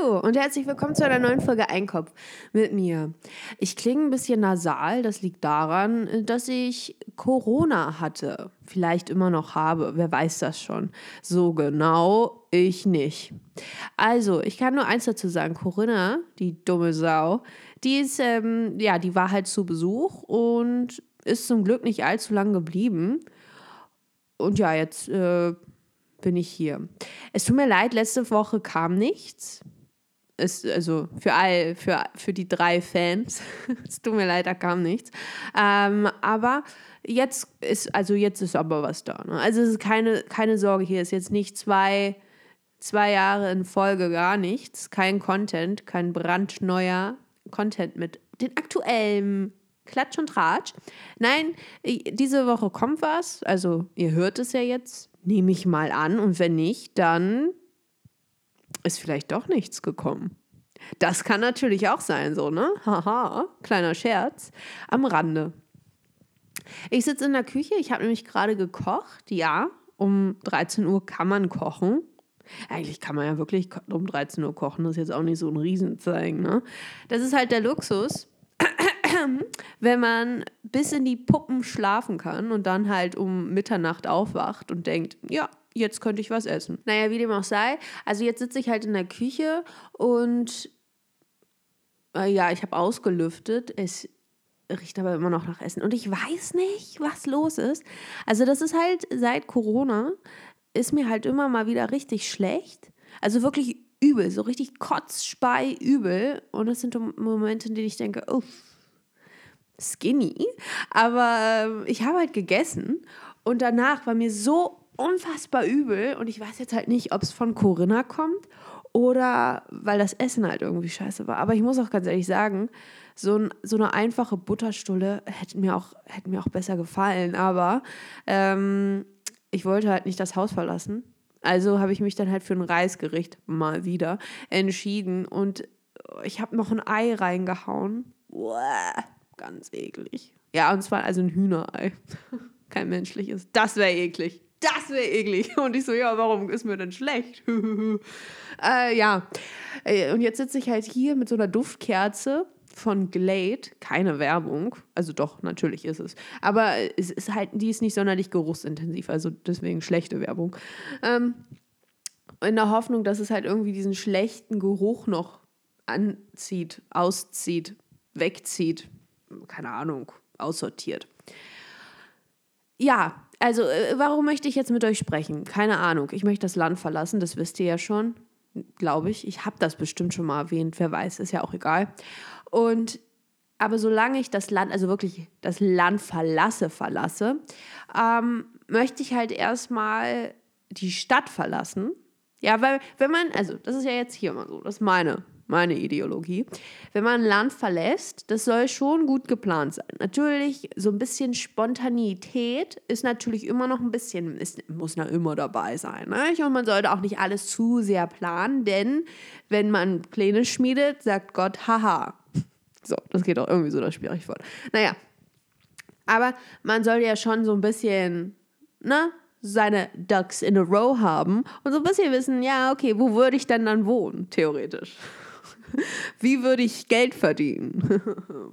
Hallo und herzlich willkommen zu einer neuen Folge Einkopf mit mir. Ich klinge ein bisschen nasal, das liegt daran, dass ich Corona hatte. Vielleicht immer noch habe, wer weiß das schon. So genau, ich nicht. Also, ich kann nur eins dazu sagen: Corinna, die dumme Sau, die ist, ähm, ja, die war halt zu Besuch und ist zum Glück nicht allzu lang geblieben. Und ja, jetzt äh, bin ich hier. Es tut mir leid, letzte Woche kam nichts. Es, also für all, für, für die drei Fans. es tut mir leid, da kam nichts. Ähm, aber jetzt ist, also jetzt ist aber was da. Ne? Also es ist keine, keine Sorge, hier ist jetzt nicht zwei, zwei Jahre in Folge gar nichts. Kein Content, kein brandneuer Content mit den aktuellen Klatsch und Tratsch. Nein, diese Woche kommt was. Also ihr hört es ja jetzt, nehme ich mal an. Und wenn nicht, dann ist vielleicht doch nichts gekommen. Das kann natürlich auch sein, so, ne? Haha, kleiner Scherz am Rande. Ich sitze in der Küche, ich habe nämlich gerade gekocht. Ja, um 13 Uhr kann man kochen. Eigentlich kann man ja wirklich um 13 Uhr kochen, das ist jetzt auch nicht so ein Riesenzeigen, ne? Das ist halt der Luxus wenn man bis in die Puppen schlafen kann und dann halt um Mitternacht aufwacht und denkt, ja, jetzt könnte ich was essen. Naja, wie dem auch sei. Also jetzt sitze ich halt in der Küche und äh, ja, ich habe ausgelüftet. Es riecht aber immer noch nach Essen. Und ich weiß nicht, was los ist. Also das ist halt seit Corona, ist mir halt immer mal wieder richtig schlecht. Also wirklich übel, so richtig kotzspei übel. Und das sind Momente, in denen ich denke, uff, skinny, aber äh, ich habe halt gegessen und danach war mir so unfassbar übel und ich weiß jetzt halt nicht, ob es von Corinna kommt oder weil das Essen halt irgendwie scheiße war. Aber ich muss auch ganz ehrlich sagen, so, ein, so eine einfache Butterstulle hätte mir auch, hätte mir auch besser gefallen. Aber ähm, ich wollte halt nicht das Haus verlassen. Also habe ich mich dann halt für ein Reisgericht mal wieder entschieden und ich habe noch ein Ei reingehauen. Uah ganz eklig. Ja, und zwar also ein Hühnerei. Kein menschliches. Das wäre eklig. Das wäre eklig. Und ich so, ja, warum ist mir denn schlecht? äh, ja. Äh, und jetzt sitze ich halt hier mit so einer Duftkerze von Glade. Keine Werbung. Also doch, natürlich ist es. Aber es ist halt, die ist nicht sonderlich geruchsintensiv. Also deswegen schlechte Werbung. Ähm, in der Hoffnung, dass es halt irgendwie diesen schlechten Geruch noch anzieht, auszieht, wegzieht keine Ahnung, aussortiert. Ja, also äh, warum möchte ich jetzt mit euch sprechen? Keine Ahnung. Ich möchte das Land verlassen, das wisst ihr ja schon, glaube ich. Ich habe das bestimmt schon mal erwähnt, wer weiß, ist ja auch egal. Und aber solange ich das Land, also wirklich das Land verlasse, verlasse, ähm, möchte ich halt erstmal die Stadt verlassen. Ja, weil wenn man, also das ist ja jetzt hier mal so, das ist meine meine Ideologie. Wenn man ein Land verlässt, das soll schon gut geplant sein. Natürlich, so ein bisschen Spontanität ist natürlich immer noch ein bisschen, ist, muss da immer dabei sein. Ne? Und man sollte auch nicht alles zu sehr planen, denn wenn man Pläne schmiedet, sagt Gott, haha. So, das geht auch irgendwie so das Sprichwort. Naja, aber man sollte ja schon so ein bisschen, ne? seine Ducks in a row haben und so ein bisschen wissen, ja, okay, wo würde ich denn dann wohnen, theoretisch? Wie würde ich Geld verdienen?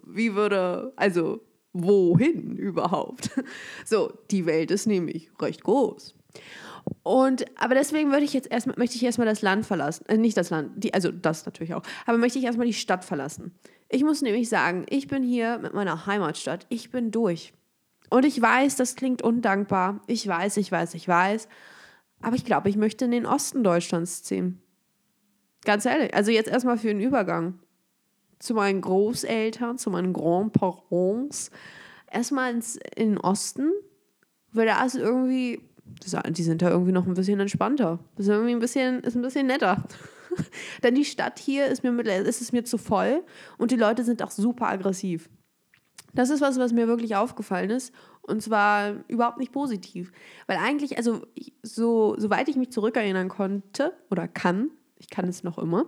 Wie würde, also wohin überhaupt? So, die Welt ist nämlich recht groß. Und, aber deswegen würde ich jetzt erstmal, möchte ich erstmal das Land verlassen. Äh, nicht das Land, die, also das natürlich auch. Aber möchte ich erstmal die Stadt verlassen. Ich muss nämlich sagen, ich bin hier mit meiner Heimatstadt. Ich bin durch. Und ich weiß, das klingt undankbar. Ich weiß, ich weiß, ich weiß. Aber ich glaube, ich möchte in den Osten Deutschlands ziehen. Ganz ehrlich, also jetzt erstmal für den Übergang zu meinen Großeltern, zu meinen Grandparents. Erstmal ins, in den Osten, weil da ist irgendwie, die sind da irgendwie noch ein bisschen entspannter. Das ist irgendwie ein bisschen, ist ein bisschen netter. Denn die Stadt hier ist mir, ist es mir zu voll und die Leute sind auch super aggressiv. Das ist was, was mir wirklich aufgefallen ist. Und zwar überhaupt nicht positiv. Weil eigentlich, also so, soweit ich mich zurückerinnern konnte oder kann, ich kann es noch immer.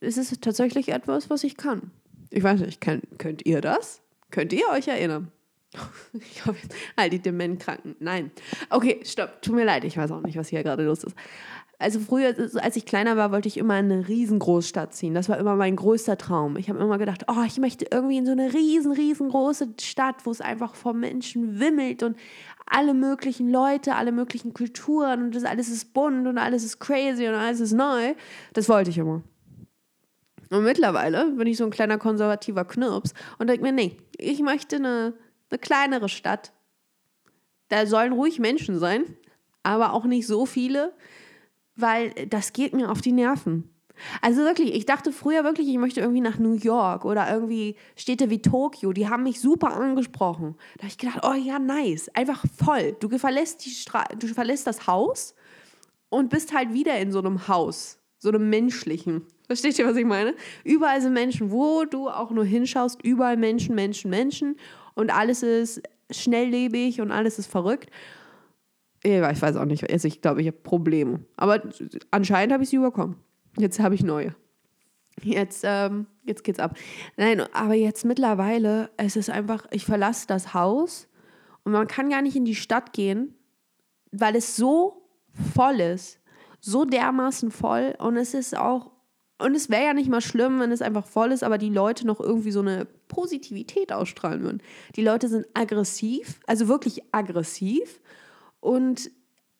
Es ist tatsächlich etwas, was ich kann. Ich weiß nicht, kann, könnt ihr das? Könnt ihr euch erinnern? Ich hoffe, all die Dementkranken. Nein. Okay, stopp. Tut mir leid. Ich weiß auch nicht, was hier gerade los ist. Also früher, als ich kleiner war, wollte ich immer in eine riesengroßstadt ziehen. Das war immer mein größter Traum. Ich habe immer gedacht, oh, ich möchte irgendwie in so eine riesen, riesengroße Stadt, wo es einfach vor Menschen wimmelt und alle möglichen Leute, alle möglichen Kulturen und das alles ist bunt und alles ist crazy und alles ist neu. Das wollte ich immer. Und mittlerweile bin ich so ein kleiner konservativer Knirps und denke mir, nee, ich möchte eine eine kleinere Stadt. Da sollen ruhig Menschen sein, aber auch nicht so viele, weil das geht mir auf die Nerven. Also wirklich, ich dachte früher wirklich, ich möchte irgendwie nach New York oder irgendwie Städte wie Tokio, die haben mich super angesprochen. Da habe ich gedacht, oh ja, nice, einfach voll. Du verlässt, die Stra du verlässt das Haus und bist halt wieder in so einem Haus, so einem menschlichen. Versteht ihr, was ich meine? Überall sind Menschen, wo du auch nur hinschaust, überall Menschen, Menschen, Menschen und alles ist schnelllebig und alles ist verrückt. Ich weiß auch nicht. Also ich glaube, ich habe Probleme. Aber anscheinend habe ich sie überkommen. Jetzt habe ich neue. Jetzt, ähm, jetzt geht's ab. Nein, aber jetzt mittlerweile, es ist einfach, ich verlasse das Haus und man kann gar nicht in die Stadt gehen, weil es so voll ist. So dermaßen voll. Und es ist auch und es wäre ja nicht mal schlimm, wenn es einfach voll ist, aber die Leute noch irgendwie so eine Positivität ausstrahlen würden. Die Leute sind aggressiv, also wirklich aggressiv und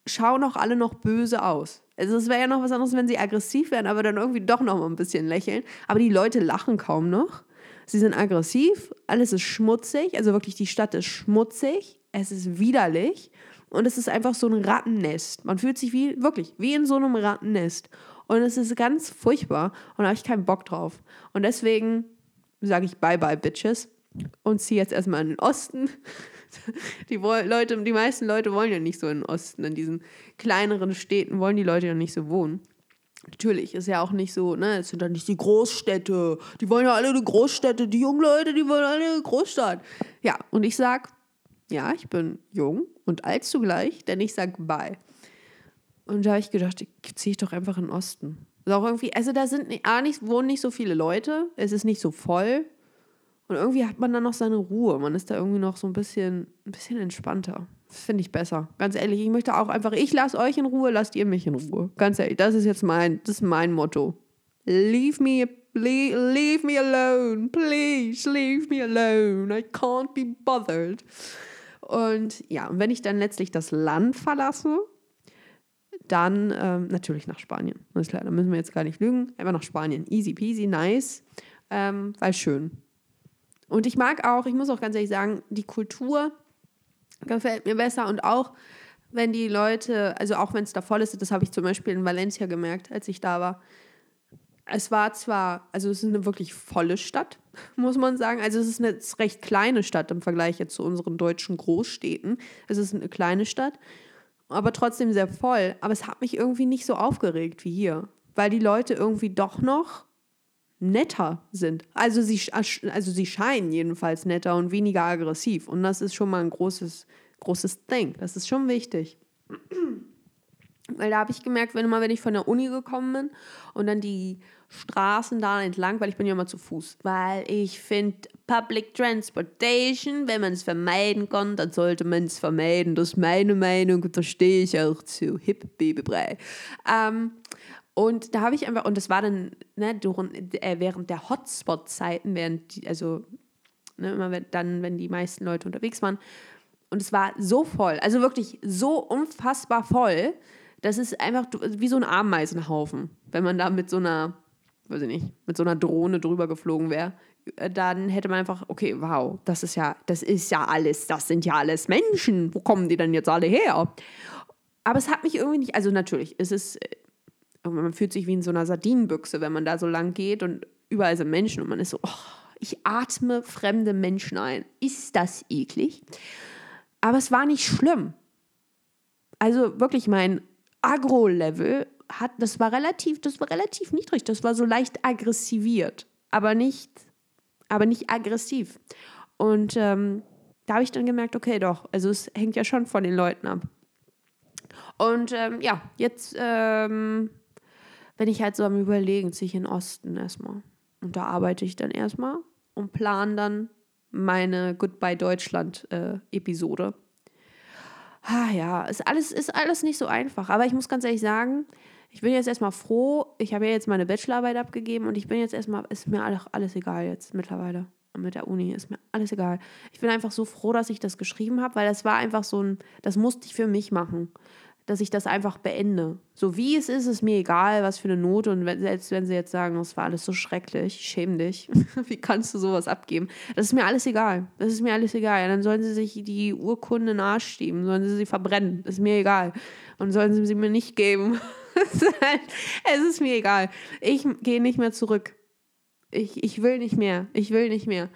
schauen auch alle noch böse aus. Also es wäre ja noch was anderes, wenn sie aggressiv wären, aber dann irgendwie doch noch mal ein bisschen lächeln. Aber die Leute lachen kaum noch. Sie sind aggressiv, alles ist schmutzig, also wirklich die Stadt ist schmutzig, es ist widerlich und es ist einfach so ein Rattennest. Man fühlt sich wie, wirklich, wie in so einem Rattennest. Und es ist ganz furchtbar und da habe ich keinen Bock drauf. Und deswegen sage ich Bye-bye, Bitches. Und ziehe jetzt erstmal in den Osten. Die Leute, die meisten Leute wollen ja nicht so in den Osten. In diesen kleineren Städten wollen die Leute ja nicht so wohnen. Natürlich ist ja auch nicht so, ne, es sind dann nicht die Großstädte. Die wollen ja alle eine Großstädte. Die jungen Leute, die wollen alle eine Großstadt. Ja, und ich sag, ja, ich bin jung und alt zugleich, denn ich sag bye. Und da habe ich gedacht, ziehe ich doch einfach in den Osten. Also auch irgendwie, also da sind A, nicht, wohnen nicht so viele Leute, es ist nicht so voll. Und irgendwie hat man dann noch seine Ruhe. Man ist da irgendwie noch so ein bisschen, ein bisschen entspannter. Das finde ich besser. Ganz ehrlich, ich möchte auch einfach, ich lasse euch in Ruhe, lasst ihr mich in Ruhe. Ganz ehrlich, das ist jetzt mein, das ist mein Motto. Leave me, leave, leave me alone. Please, leave me alone. I can't be bothered. Und ja, und wenn ich dann letztlich das Land verlasse, dann ähm, natürlich nach Spanien. Alles klar, da müssen wir jetzt gar nicht lügen. Einfach nach Spanien. Easy peasy, nice. Ähm, weil schön. Und ich mag auch, ich muss auch ganz ehrlich sagen, die Kultur gefällt mir besser und auch wenn die Leute, also auch wenn es da voll ist, das habe ich zum Beispiel in Valencia gemerkt, als ich da war. Es war zwar, also es ist eine wirklich volle Stadt, muss man sagen. Also es ist eine recht kleine Stadt im Vergleich jetzt zu unseren deutschen Großstädten. Es ist eine kleine Stadt aber trotzdem sehr voll. Aber es hat mich irgendwie nicht so aufgeregt wie hier, weil die Leute irgendwie doch noch netter sind. Also sie, also sie scheinen jedenfalls netter und weniger aggressiv. Und das ist schon mal ein großes, großes Ding. Das ist schon wichtig. Weil da habe ich gemerkt, wenn immer, wenn ich von der Uni gekommen bin und dann die Straßen da entlang, weil ich bin ja immer zu Fuß, weil ich finde Public Transportation, wenn man es vermeiden kann, dann sollte man es vermeiden. Das ist meine Meinung da stehe ich auch zu. Hip, Babybrei. Ähm, und da habe ich einfach, und das war dann ne, äh, während der Hotspot-Zeiten, während also ne, immer dann, wenn die meisten Leute unterwegs waren. Und es war so voll, also wirklich so unfassbar voll, das ist einfach wie so ein Ameisenhaufen, wenn man da mit so einer, weiß ich nicht, mit so einer Drohne drüber geflogen wäre. Äh, dann hätte man einfach, okay, wow, das ist ja, das ist ja alles, das sind ja alles Menschen. Wo kommen die denn jetzt alle her? Aber es hat mich irgendwie nicht, also natürlich, es ist, äh, man fühlt sich wie in so einer Sardinenbüchse, wenn man da so lang geht und überall sind Menschen und man ist so, oh, ich atme fremde Menschen ein. Ist das eklig? Aber es war nicht schlimm. Also wirklich mein Agro-Level hat, das war relativ, das war relativ niedrig. Das war so leicht aggressiviert, aber nicht, aber nicht aggressiv. Und ähm, da habe ich dann gemerkt, okay, doch, also es hängt ja schon von den Leuten ab. Und ähm, ja, jetzt ähm, bin ich halt so am Überlegen, ziehe ich in den Osten erstmal. Und da arbeite ich dann erstmal und plan dann meine Goodbye Deutschland-Episode. Äh, ah, ja, ist alles, ist alles nicht so einfach. Aber ich muss ganz ehrlich sagen, ich bin jetzt erstmal froh. Ich habe ja jetzt meine Bachelorarbeit abgegeben und ich bin jetzt erstmal, ist mir alles, alles egal jetzt mittlerweile. Mit der Uni ist mir alles egal. Ich bin einfach so froh, dass ich das geschrieben habe, weil das war einfach so ein, das musste ich für mich machen dass ich das einfach beende. So wie es ist, ist mir egal, was für eine Note. Und wenn, selbst wenn sie jetzt sagen, das war alles so schrecklich, schäm dich. wie kannst du sowas abgeben? Das ist mir alles egal. Das ist mir alles egal. Ja, dann sollen sie sich die Urkunde in den Arsch schieben, sollen sie sie verbrennen. Das ist mir egal. Und sollen sie sie mir nicht geben. es ist mir egal. Ich gehe nicht mehr zurück. Ich, ich will nicht mehr. Ich will nicht mehr.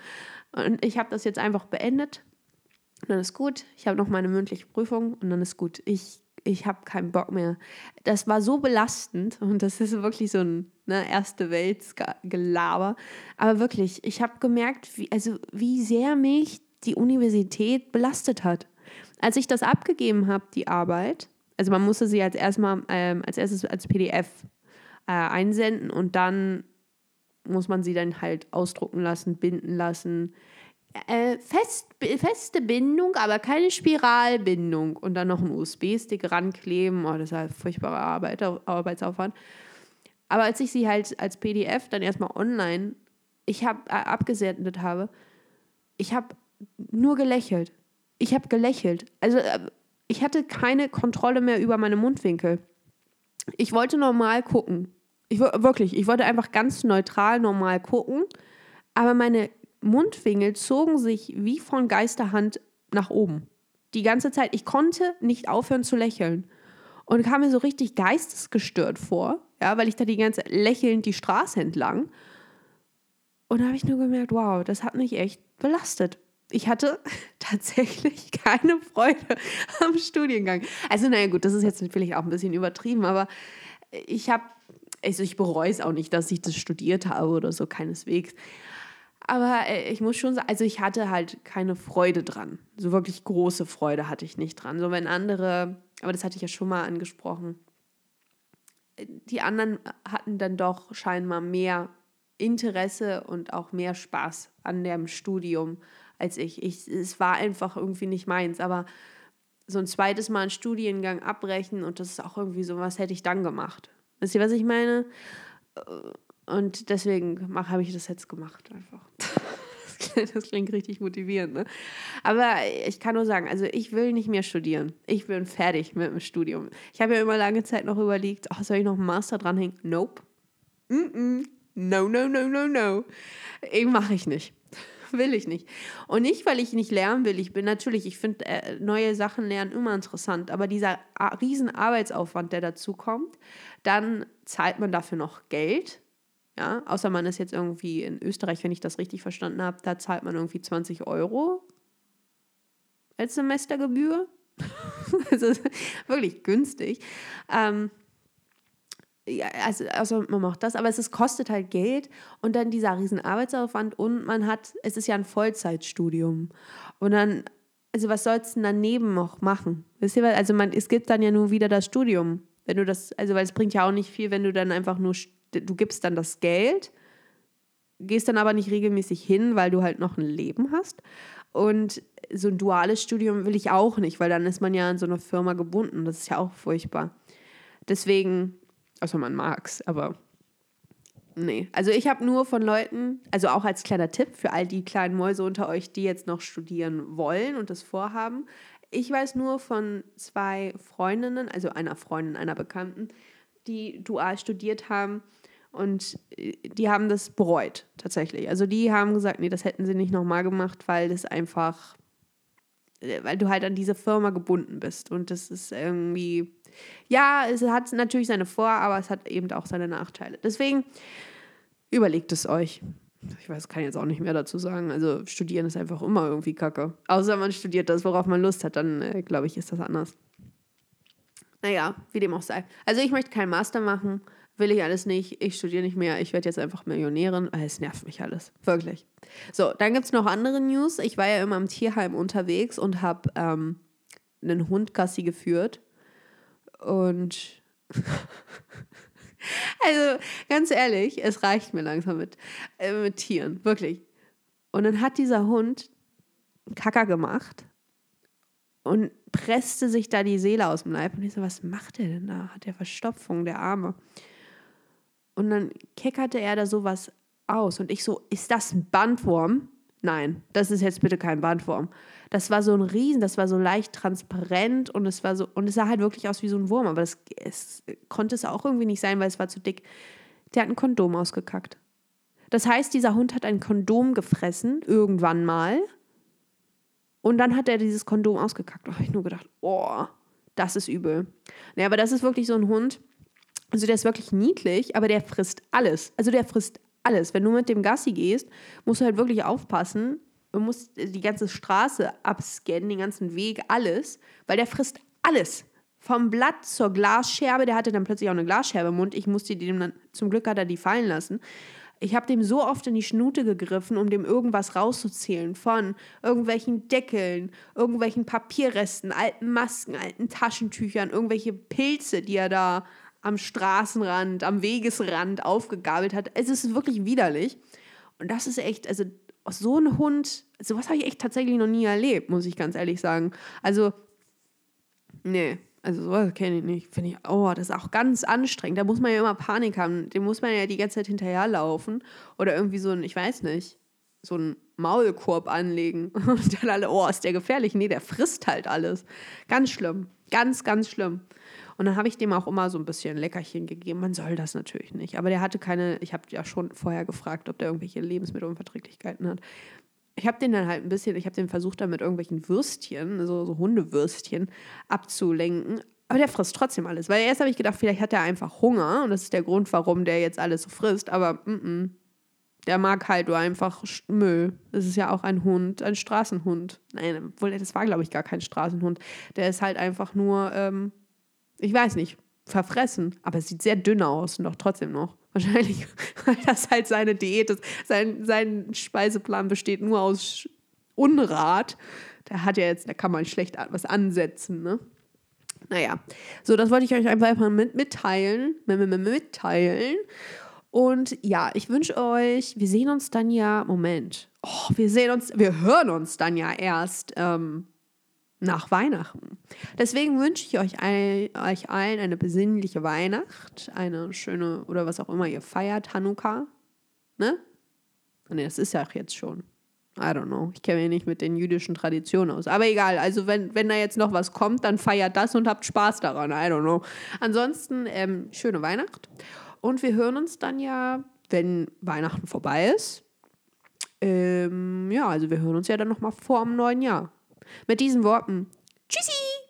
Und ich habe das jetzt einfach beendet. Und dann ist gut. Ich habe noch meine mündliche Prüfung und dann ist gut. Ich ich habe keinen Bock mehr. Das war so belastend und das ist wirklich so ein ne, erste Welt-Gelaber. Aber wirklich, ich habe gemerkt, wie, also wie sehr mich die Universität belastet hat. Als ich das abgegeben habe, die Arbeit, also man musste sie als, erstmal, ähm, als erstes als PDF äh, einsenden und dann muss man sie dann halt ausdrucken lassen, binden lassen, äh, fest, feste Bindung, aber keine Spiralbindung. Und dann noch einen USB-Stick rankleben. Oh, das ist halt furchtbarer Arbeit, Arbeitsaufwand. Aber als ich sie halt als PDF dann erstmal online ich hab, äh, abgesendet habe, ich habe nur gelächelt. Ich habe gelächelt. Also äh, ich hatte keine Kontrolle mehr über meine Mundwinkel. Ich wollte normal gucken. Ich, wirklich, ich wollte einfach ganz neutral normal gucken. Aber meine Mundwinkel zogen sich wie von Geisterhand nach oben. Die ganze Zeit. Ich konnte nicht aufhören zu lächeln. Und kam mir so richtig geistesgestört vor, ja, weil ich da die ganze Zeit lächelnd die Straße entlang. Und da habe ich nur gemerkt, wow, das hat mich echt belastet. Ich hatte tatsächlich keine Freude am Studiengang. Also, naja, gut, das ist jetzt natürlich auch ein bisschen übertrieben, aber ich habe, also ich bereue es auch nicht, dass ich das studiert habe oder so, keineswegs. Aber äh, ich muss schon sagen, also ich hatte halt keine Freude dran. So wirklich große Freude hatte ich nicht dran. So wenn andere, aber das hatte ich ja schon mal angesprochen, die anderen hatten dann doch scheinbar mehr Interesse und auch mehr Spaß an dem Studium als ich. ich. Es war einfach irgendwie nicht meins, aber so ein zweites Mal einen Studiengang abbrechen und das ist auch irgendwie so, was hätte ich dann gemacht? Wisst ihr, was ich meine? Und deswegen habe ich das jetzt gemacht einfach. Das klingt richtig motivierend, ne? Aber ich kann nur sagen, also ich will nicht mehr studieren. Ich bin fertig mit dem Studium. Ich habe ja immer lange Zeit noch überlegt, oh, soll ich noch einen Master dranhängen? Nope. Mm -mm. No, no, no, no, no. Mache ich nicht. will ich nicht. Und nicht, weil ich nicht lernen will. Ich bin natürlich, ich finde äh, neue Sachen lernen immer interessant, aber dieser riesen Arbeitsaufwand, der dazu kommt, dann zahlt man dafür noch Geld ja, außer man ist jetzt irgendwie in Österreich, wenn ich das richtig verstanden habe, da zahlt man irgendwie 20 Euro als Semestergebühr. das ist wirklich günstig. Ähm, ja, also, also man macht das, aber es ist, kostet halt Geld und dann dieser riesen Arbeitsaufwand und man hat, es ist ja ein Vollzeitstudium. Und dann, also was sollst du denn daneben noch machen? Wisst ihr, also man, es gibt dann ja nur wieder das Studium. Wenn du das, also weil es bringt ja auch nicht viel, wenn du dann einfach nur du gibst dann das Geld, gehst dann aber nicht regelmäßig hin, weil du halt noch ein Leben hast. Und so ein duales Studium will ich auch nicht, weil dann ist man ja an so eine Firma gebunden. Das ist ja auch furchtbar. Deswegen, außer man mag's, aber nee. Also ich habe nur von Leuten, also auch als kleiner Tipp für all die kleinen Mäuse unter euch, die jetzt noch studieren wollen und das vorhaben. Ich weiß nur von zwei Freundinnen, also einer Freundin, einer Bekannten, die dual studiert haben und äh, die haben das bereut, tatsächlich. Also die haben gesagt, nee, das hätten sie nicht nochmal gemacht, weil das einfach, äh, weil du halt an diese Firma gebunden bist. Und das ist irgendwie, ja, es hat natürlich seine Vor-, aber es hat eben auch seine Nachteile. Deswegen überlegt es euch. Ich weiß, kann jetzt auch nicht mehr dazu sagen. Also studieren ist einfach immer irgendwie kacke. Außer man studiert das, worauf man Lust hat, dann äh, glaube ich, ist das anders. Naja, wie dem auch sei. Also ich möchte keinen Master machen, will ich alles nicht. Ich studiere nicht mehr. Ich werde jetzt einfach Millionärin. Es nervt mich alles. Wirklich. So, dann gibt es noch andere News. Ich war ja immer im Tierheim unterwegs und habe ähm, einen Hund Gassi geführt. Und also ganz ehrlich, es reicht mir langsam mit, äh, mit Tieren. Wirklich. Und dann hat dieser Hund Kacker gemacht und presste sich da die Seele aus dem Leib. Und ich so, was macht der denn da? Hat der Verstopfung, der Arme? Und dann keckerte er da sowas aus. Und ich so, ist das ein Bandwurm? Nein, das ist jetzt bitte kein Bandwurm. Das war so ein Riesen, das war so leicht transparent und es war so, und es sah halt wirklich aus wie so ein Wurm, aber das, es konnte es auch irgendwie nicht sein, weil es war zu dick. Der hat ein Kondom ausgekackt. Das heißt, dieser Hund hat ein Kondom gefressen, irgendwann mal. Und dann hat er dieses Kondom ausgekackt. Da habe ich nur gedacht, oh, das ist übel. Naja, aber das ist wirklich so ein Hund. Also der ist wirklich niedlich, aber der frisst alles. Also der frisst alles. Wenn du mit dem Gassi gehst, musst du halt wirklich aufpassen. Du musst die ganze Straße abscannen, den ganzen Weg, alles, weil der frisst alles. Vom Blatt zur Glasscherbe, der hatte dann plötzlich auch eine Glasscherbe im Mund. Ich musste dem dann, zum Glück hat er die fallen lassen. Ich habe dem so oft in die Schnute gegriffen, um dem irgendwas rauszuzählen von irgendwelchen Deckeln, irgendwelchen Papierresten, alten Masken, alten Taschentüchern, irgendwelche Pilze, die er da am Straßenrand, am Wegesrand aufgegabelt hat. Es ist wirklich widerlich. Und das ist echt, also so ein Hund, sowas habe ich echt tatsächlich noch nie erlebt, muss ich ganz ehrlich sagen. Also, nee, also sowas kenne ich nicht. Finde ich, oh, das ist auch ganz anstrengend. Da muss man ja immer Panik haben. Dem muss man ja die ganze Zeit hinterherlaufen. Oder irgendwie so ein, ich weiß nicht, so ein Maulkorb anlegen. Und dann alle, oh, ist der gefährlich? Nee, der frisst halt alles. Ganz schlimm. Ganz, ganz schlimm. Und dann habe ich dem auch immer so ein bisschen Leckerchen gegeben. Man soll das natürlich nicht. Aber der hatte keine, ich habe ja schon vorher gefragt, ob der irgendwelche Lebensmittelunverträglichkeiten hat. Ich habe den dann halt ein bisschen, ich habe den versucht, dann mit irgendwelchen Würstchen, so, so Hundewürstchen, abzulenken. Aber der frisst trotzdem alles. Weil erst habe ich gedacht, vielleicht hat er einfach Hunger und das ist der Grund, warum der jetzt alles so frisst. Aber mm -mm. der mag halt nur einfach Müll. Das ist ja auch ein Hund, ein Straßenhund. Nein, das war, glaube ich, gar kein Straßenhund. Der ist halt einfach nur ähm, ich weiß nicht, verfressen, aber es sieht sehr dünn aus und doch trotzdem noch. Wahrscheinlich, weil das halt seine Diät ist. Sein, sein Speiseplan besteht nur aus Unrat. Da hat ja jetzt, da kann man schlecht was ansetzen, ne? Naja, so, das wollte ich euch einfach mal mit, mitteilen. Mitteilen. Und ja, ich wünsche euch, wir sehen uns dann ja, Moment, oh, wir sehen uns, wir hören uns dann ja erst ähm, nach Weihnachten. Deswegen wünsche ich euch, ein, euch allen eine besinnliche Weihnacht, eine schöne oder was auch immer ihr feiert, Hanukkah. Ne? Ne, das ist ja auch jetzt schon. I don't know. Ich kenne mich nicht mit den jüdischen Traditionen aus. Aber egal, also wenn, wenn da jetzt noch was kommt, dann feiert das und habt Spaß daran. I don't know. Ansonsten, ähm, schöne Weihnacht. Und wir hören uns dann ja, wenn Weihnachten vorbei ist. Ähm, ja, also wir hören uns ja dann nochmal vor dem neuen Jahr. Mit diesen Worten. Tschüssi!